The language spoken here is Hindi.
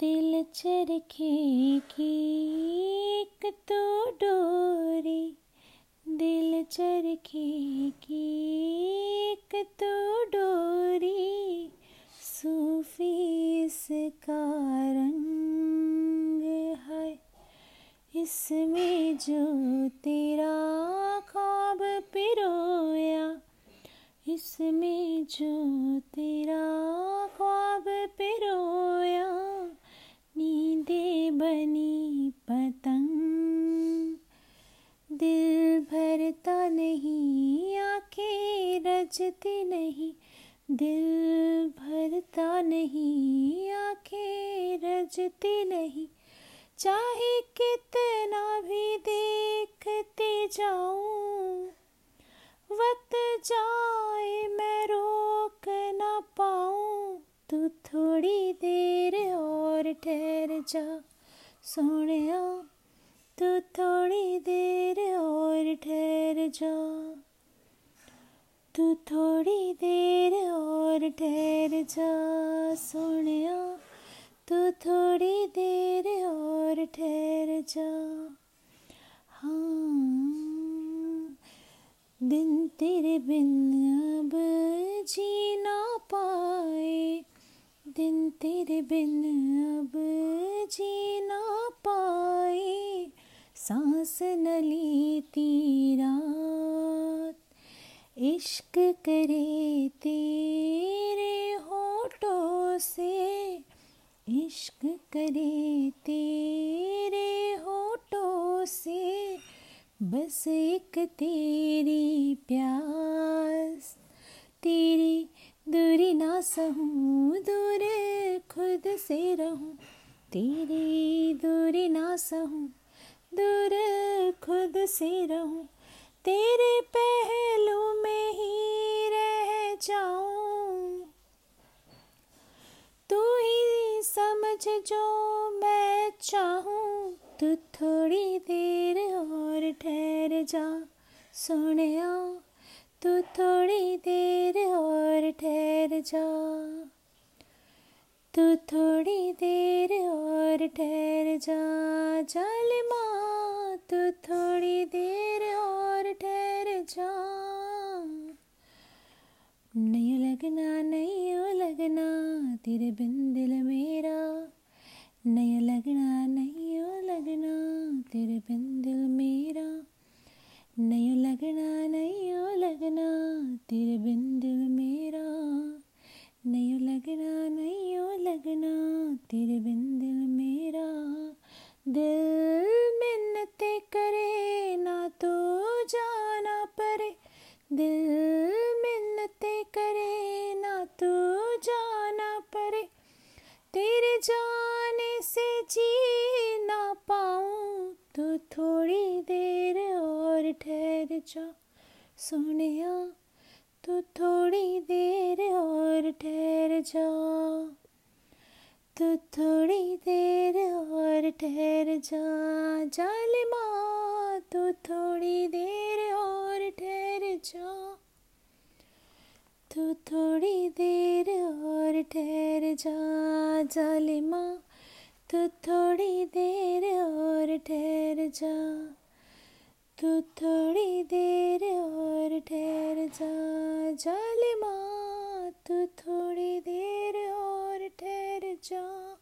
दिल चरखे की एक तो डोरी। दिल चरखे की एक तो डोरी। सूफी इसका रंग है। इसमें जो तेरा ख्वाब पिरोया। इसमें जो तेरा दिल भरता नहीं, आँखें रजती नहीं, दिल भरता नहीं, आँखें रजती नहीं। चाहे कितना भी देखते जाऊँ, वक्त जाए मैं रोक ना पाऊँ। तू थोड़ी देर और ठहर जा सोने तू थोड़ी ठहर जा सोने तू थोड़ी देर और ठहर जा। हाँ दिन तेरे बिन अब जी ना पाए। दिन तेरे बिन अब जी ना पाए। सांस न रात इश्क करे तेरे होठों से। इश्क करे तेरे होठों से। बस एक तेरी प्यास। तेरी दूरी ना सहूँ, दूर खुद से रहूँ। तेरी दूरी ना सहूँ, दूर खुद से रहूँ। तेरे पहलू में ही रह जाऊँ। तू ही समझ जो मैं चाहूँ। तू थोड़ी देर और ठहर जा, सोने तू थोड़ी देर और ठहर जा। तू थोड़ी देर और ठहर जा, जालिमा। तू थोड़ी देर तेरे बिन दिल मेरा नया लगना नहीं से जी ना पाऊँ तो थोड़ी देर और ठहर जा। सोनिया तो थोड़ी देर और ठहर जा। तो थोड़ी देर और ठहर जा। जालिमा तो थोड़ी देर और ठहर जा। तो थोड़ी देर और ठहर जा, जालिमा। तो थोड़ी देर और ठहर जा। तू थोड़ी देर और ठहर जा। जालिमा, तू थोड़ी देर और ठहर जा।